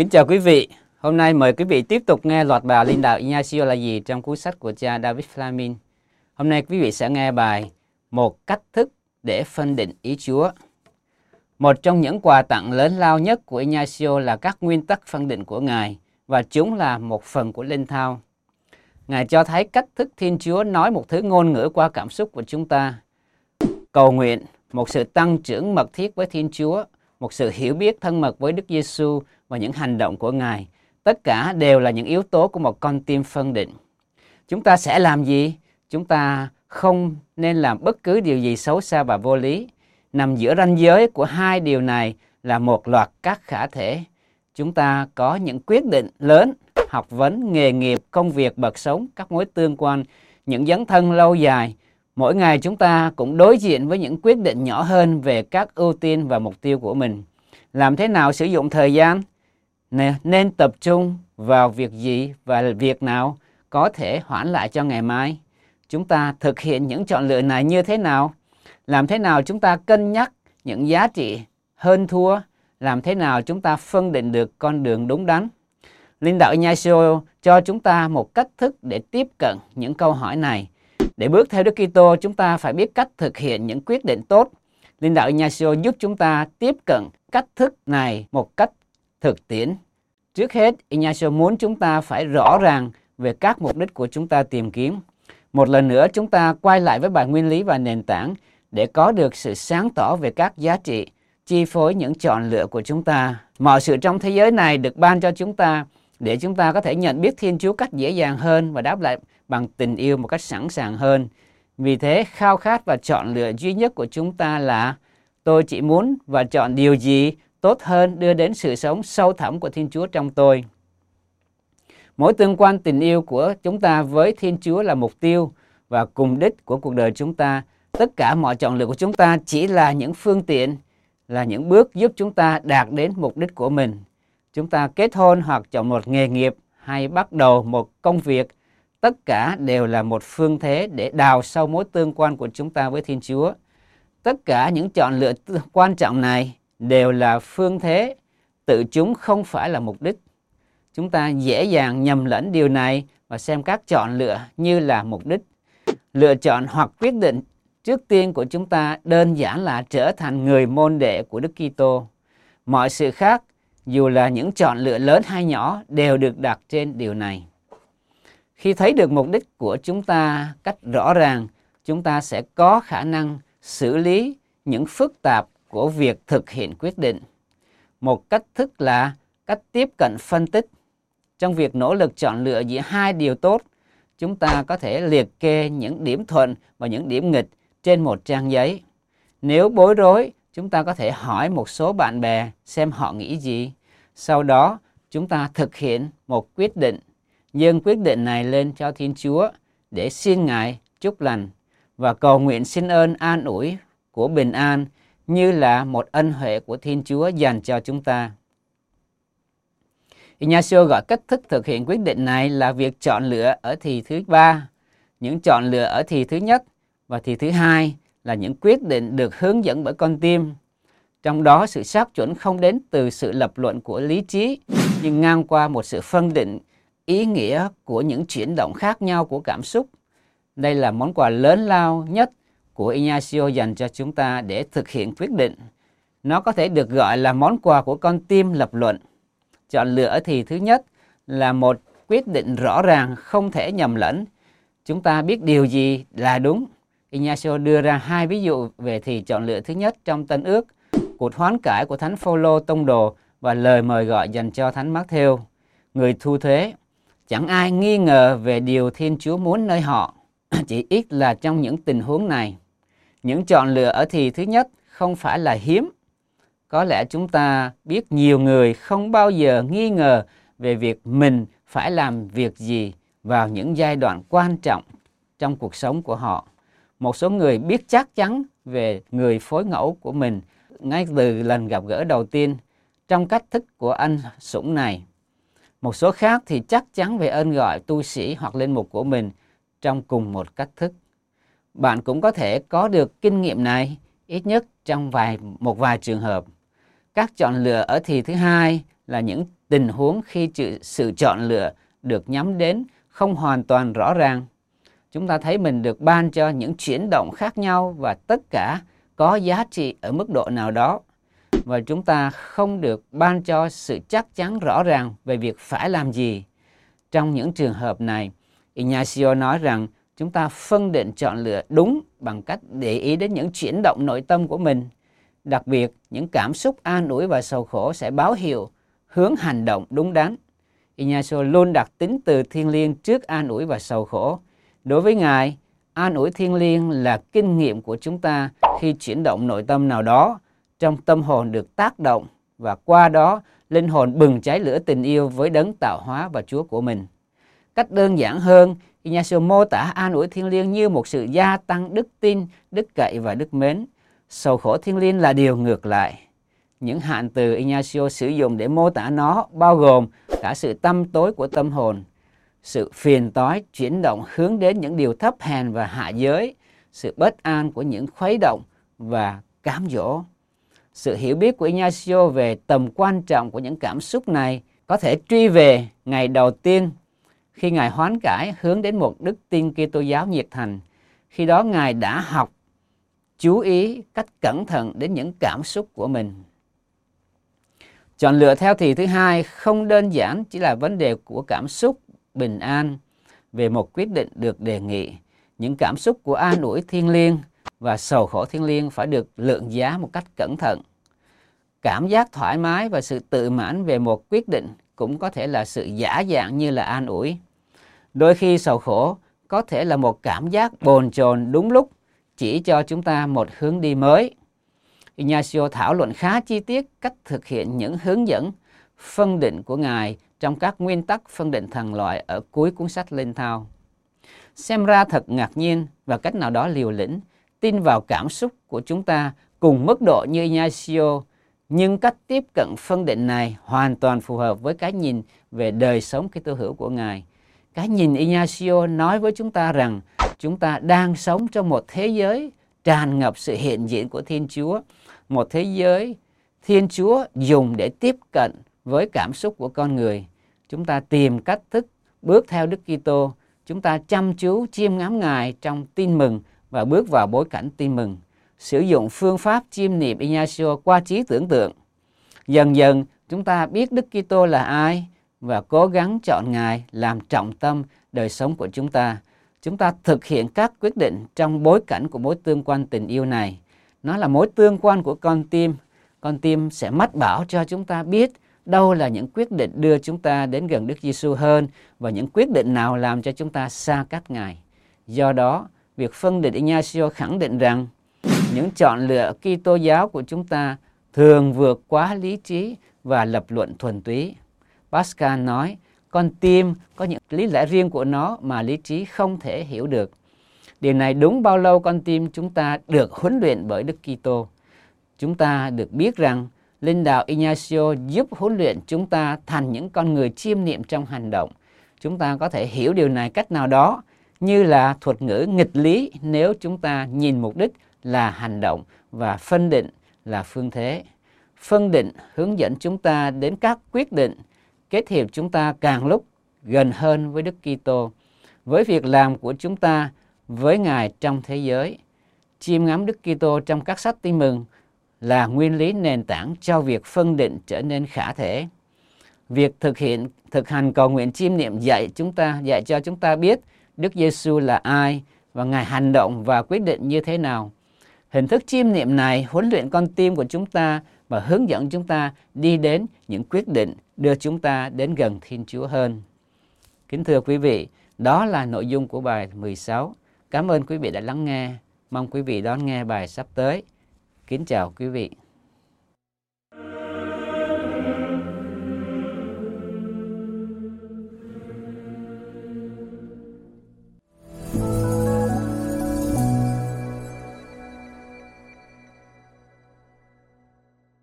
Kính chào quý vị. Hôm nay mời quý vị tiếp tục nghe loạt bài linh đạo Ignacio là gì trong cuốn sách của cha David Flamin. Hôm nay quý vị sẽ nghe bài Một cách thức để phân định ý Chúa. Một trong những quà tặng lớn lao nhất của Ignacio là các nguyên tắc phân định của Ngài và chúng là một phần của linh thao. Ngài cho thấy cách thức Thiên Chúa nói một thứ ngôn ngữ qua cảm xúc của chúng ta. Cầu nguyện, một sự tăng trưởng mật thiết với Thiên Chúa, một sự hiểu biết thân mật với Đức Giêsu và những hành động của Ngài. Tất cả đều là những yếu tố của một con tim phân định. Chúng ta sẽ làm gì? Chúng ta không nên làm bất cứ điều gì xấu xa và vô lý. Nằm giữa ranh giới của hai điều này là một loạt các khả thể. Chúng ta có những quyết định lớn, học vấn, nghề nghiệp, công việc, bậc sống, các mối tương quan, những dấn thân lâu dài. Mỗi ngày chúng ta cũng đối diện với những quyết định nhỏ hơn về các ưu tiên và mục tiêu của mình. Làm thế nào sử dụng thời gian? nên tập trung vào việc gì và việc nào có thể hoãn lại cho ngày mai. Chúng ta thực hiện những chọn lựa này như thế nào? Làm thế nào chúng ta cân nhắc những giá trị hơn thua? Làm thế nào chúng ta phân định được con đường đúng đắn? Linh đạo Ignacio cho chúng ta một cách thức để tiếp cận những câu hỏi này. Để bước theo Đức Kitô, chúng ta phải biết cách thực hiện những quyết định tốt. Linh đạo Ignacio giúp chúng ta tiếp cận cách thức này một cách thực tiễn. Trước hết, Ignacio muốn chúng ta phải rõ ràng về các mục đích của chúng ta tìm kiếm. Một lần nữa, chúng ta quay lại với bài nguyên lý và nền tảng để có được sự sáng tỏ về các giá trị, chi phối những chọn lựa của chúng ta. Mọi sự trong thế giới này được ban cho chúng ta để chúng ta có thể nhận biết Thiên Chúa cách dễ dàng hơn và đáp lại bằng tình yêu một cách sẵn sàng hơn. Vì thế, khao khát và chọn lựa duy nhất của chúng ta là tôi chỉ muốn và chọn điều gì tốt hơn đưa đến sự sống sâu thẳm của Thiên Chúa trong tôi. Mối tương quan tình yêu của chúng ta với Thiên Chúa là mục tiêu và cùng đích của cuộc đời chúng ta. Tất cả mọi chọn lựa của chúng ta chỉ là những phương tiện, là những bước giúp chúng ta đạt đến mục đích của mình. Chúng ta kết hôn hoặc chọn một nghề nghiệp hay bắt đầu một công việc, tất cả đều là một phương thế để đào sâu mối tương quan của chúng ta với Thiên Chúa. Tất cả những chọn lựa quan trọng này đều là phương thế, tự chúng không phải là mục đích. Chúng ta dễ dàng nhầm lẫn điều này và xem các chọn lựa như là mục đích. Lựa chọn hoặc quyết định trước tiên của chúng ta đơn giản là trở thành người môn đệ của Đức Kitô. Mọi sự khác, dù là những chọn lựa lớn hay nhỏ, đều được đặt trên điều này. Khi thấy được mục đích của chúng ta cách rõ ràng, chúng ta sẽ có khả năng xử lý những phức tạp của việc thực hiện quyết định. Một cách thức là cách tiếp cận phân tích. Trong việc nỗ lực chọn lựa giữa hai điều tốt, chúng ta có thể liệt kê những điểm thuận và những điểm nghịch trên một trang giấy. Nếu bối rối, chúng ta có thể hỏi một số bạn bè xem họ nghĩ gì. Sau đó, chúng ta thực hiện một quyết định, dâng quyết định này lên cho Thiên Chúa để xin Ngài chúc lành và cầu nguyện xin ơn an ủi của bình an như là một ân huệ của Thiên Chúa dành cho chúng ta. Ignacio gọi cách thức thực hiện quyết định này là việc chọn lựa ở thì thứ ba, những chọn lựa ở thì thứ nhất và thì thứ hai là những quyết định được hướng dẫn bởi con tim. Trong đó sự xác chuẩn không đến từ sự lập luận của lý trí, nhưng ngang qua một sự phân định ý nghĩa của những chuyển động khác nhau của cảm xúc. Đây là món quà lớn lao nhất của Ignacio dành cho chúng ta để thực hiện quyết định. Nó có thể được gọi là món quà của con tim lập luận. Chọn lựa thì thứ nhất là một quyết định rõ ràng không thể nhầm lẫn. Chúng ta biết điều gì là đúng. Ignacio đưa ra hai ví dụ về thì chọn lựa thứ nhất trong Tân ước, cuộc hoán cải của Thánh Phaolô tông đồ và lời mời gọi dành cho Thánh Matthew, người thu thuế. Chẳng ai nghi ngờ về điều Thiên Chúa muốn nơi họ, chỉ ít là trong những tình huống này những chọn lựa ở thì thứ nhất không phải là hiếm. Có lẽ chúng ta biết nhiều người không bao giờ nghi ngờ về việc mình phải làm việc gì vào những giai đoạn quan trọng trong cuộc sống của họ. Một số người biết chắc chắn về người phối ngẫu của mình ngay từ lần gặp gỡ đầu tiên trong cách thức của anh Sủng này. Một số khác thì chắc chắn về ơn gọi tu sĩ hoặc linh mục của mình trong cùng một cách thức bạn cũng có thể có được kinh nghiệm này, ít nhất trong vài, một vài trường hợp. Các chọn lựa ở thì thứ hai là những tình huống khi sự chọn lựa được nhắm đến không hoàn toàn rõ ràng. Chúng ta thấy mình được ban cho những chuyển động khác nhau và tất cả có giá trị ở mức độ nào đó và chúng ta không được ban cho sự chắc chắn rõ ràng về việc phải làm gì. Trong những trường hợp này, Ignacio nói rằng chúng ta phân định chọn lựa đúng bằng cách để ý đến những chuyển động nội tâm của mình. Đặc biệt, những cảm xúc an ủi và sầu khổ sẽ báo hiệu hướng hành động đúng đắn. Ignacio luôn đặt tính từ thiên liêng trước an ủi và sầu khổ. Đối với Ngài, an ủi thiên liêng là kinh nghiệm của chúng ta khi chuyển động nội tâm nào đó trong tâm hồn được tác động và qua đó linh hồn bừng cháy lửa tình yêu với đấng tạo hóa và Chúa của mình. Cách đơn giản hơn, Ignacio mô tả an ủi thiên liêng như một sự gia tăng đức tin, đức cậy và đức mến. Sầu khổ thiên liêng là điều ngược lại. Những hạn từ Ignacio sử dụng để mô tả nó bao gồm cả sự tâm tối của tâm hồn, sự phiền toái chuyển động hướng đến những điều thấp hèn và hạ giới, sự bất an của những khuấy động và cám dỗ. Sự hiểu biết của Ignacio về tầm quan trọng của những cảm xúc này có thể truy về ngày đầu tiên khi Ngài hoán cải hướng đến một đức tin Kitô giáo nhiệt thành. Khi đó Ngài đã học, chú ý cách cẩn thận đến những cảm xúc của mình. Chọn lựa theo thì thứ hai, không đơn giản chỉ là vấn đề của cảm xúc bình an về một quyết định được đề nghị. Những cảm xúc của an ủi thiên liêng và sầu khổ thiên liêng phải được lượng giá một cách cẩn thận. Cảm giác thoải mái và sự tự mãn về một quyết định cũng có thể là sự giả dạng như là an ủi. Đôi khi sầu khổ có thể là một cảm giác bồn chồn đúng lúc chỉ cho chúng ta một hướng đi mới. Ignacio thảo luận khá chi tiết cách thực hiện những hướng dẫn phân định của Ngài trong các nguyên tắc phân định thần loại ở cuối cuốn sách Linh Thao. Xem ra thật ngạc nhiên và cách nào đó liều lĩnh, tin vào cảm xúc của chúng ta cùng mức độ như Ignacio, nhưng cách tiếp cận phân định này hoàn toàn phù hợp với cái nhìn về đời sống cái tư hữu của Ngài. Cái nhìn Ignacio nói với chúng ta rằng chúng ta đang sống trong một thế giới tràn ngập sự hiện diện của Thiên Chúa, một thế giới Thiên Chúa dùng để tiếp cận với cảm xúc của con người. Chúng ta tìm cách thức bước theo Đức Kitô, chúng ta chăm chú chiêm ngắm Ngài trong tin mừng và bước vào bối cảnh tin mừng. Sử dụng phương pháp chiêm niệm Ignacio qua trí tưởng tượng. Dần dần chúng ta biết Đức Kitô là ai và cố gắng chọn Ngài làm trọng tâm đời sống của chúng ta. Chúng ta thực hiện các quyết định trong bối cảnh của mối tương quan tình yêu này. Nó là mối tương quan của con tim. Con tim sẽ mách bảo cho chúng ta biết đâu là những quyết định đưa chúng ta đến gần Đức Giêsu hơn và những quyết định nào làm cho chúng ta xa cách Ngài. Do đó, việc phân định Ignacio khẳng định rằng những chọn lựa Kitô giáo của chúng ta thường vượt quá lý trí và lập luận thuần túy. Pascal nói, con tim có những lý lẽ riêng của nó mà lý trí không thể hiểu được. Điều này đúng bao lâu con tim chúng ta được huấn luyện bởi Đức Kitô. Chúng ta được biết rằng Linh đạo Ignacio giúp huấn luyện chúng ta thành những con người chiêm niệm trong hành động. Chúng ta có thể hiểu điều này cách nào đó như là thuật ngữ nghịch lý nếu chúng ta nhìn mục đích là hành động và phân định là phương thế. Phân định hướng dẫn chúng ta đến các quyết định, kết hiệp chúng ta càng lúc gần hơn với Đức Kitô, với việc làm của chúng ta với Ngài trong thế giới. Chiêm ngắm Đức Kitô trong các sách tin mừng là nguyên lý nền tảng cho việc phân định trở nên khả thể. Việc thực hiện thực hành cầu nguyện chiêm niệm dạy chúng ta dạy cho chúng ta biết Đức Giêsu là ai và Ngài hành động và quyết định như thế nào. Hình thức chiêm niệm này huấn luyện con tim của chúng ta và hướng dẫn chúng ta đi đến những quyết định đưa chúng ta đến gần Thiên Chúa hơn. Kính thưa quý vị, đó là nội dung của bài 16. Cảm ơn quý vị đã lắng nghe. Mong quý vị đón nghe bài sắp tới. Kính chào quý vị.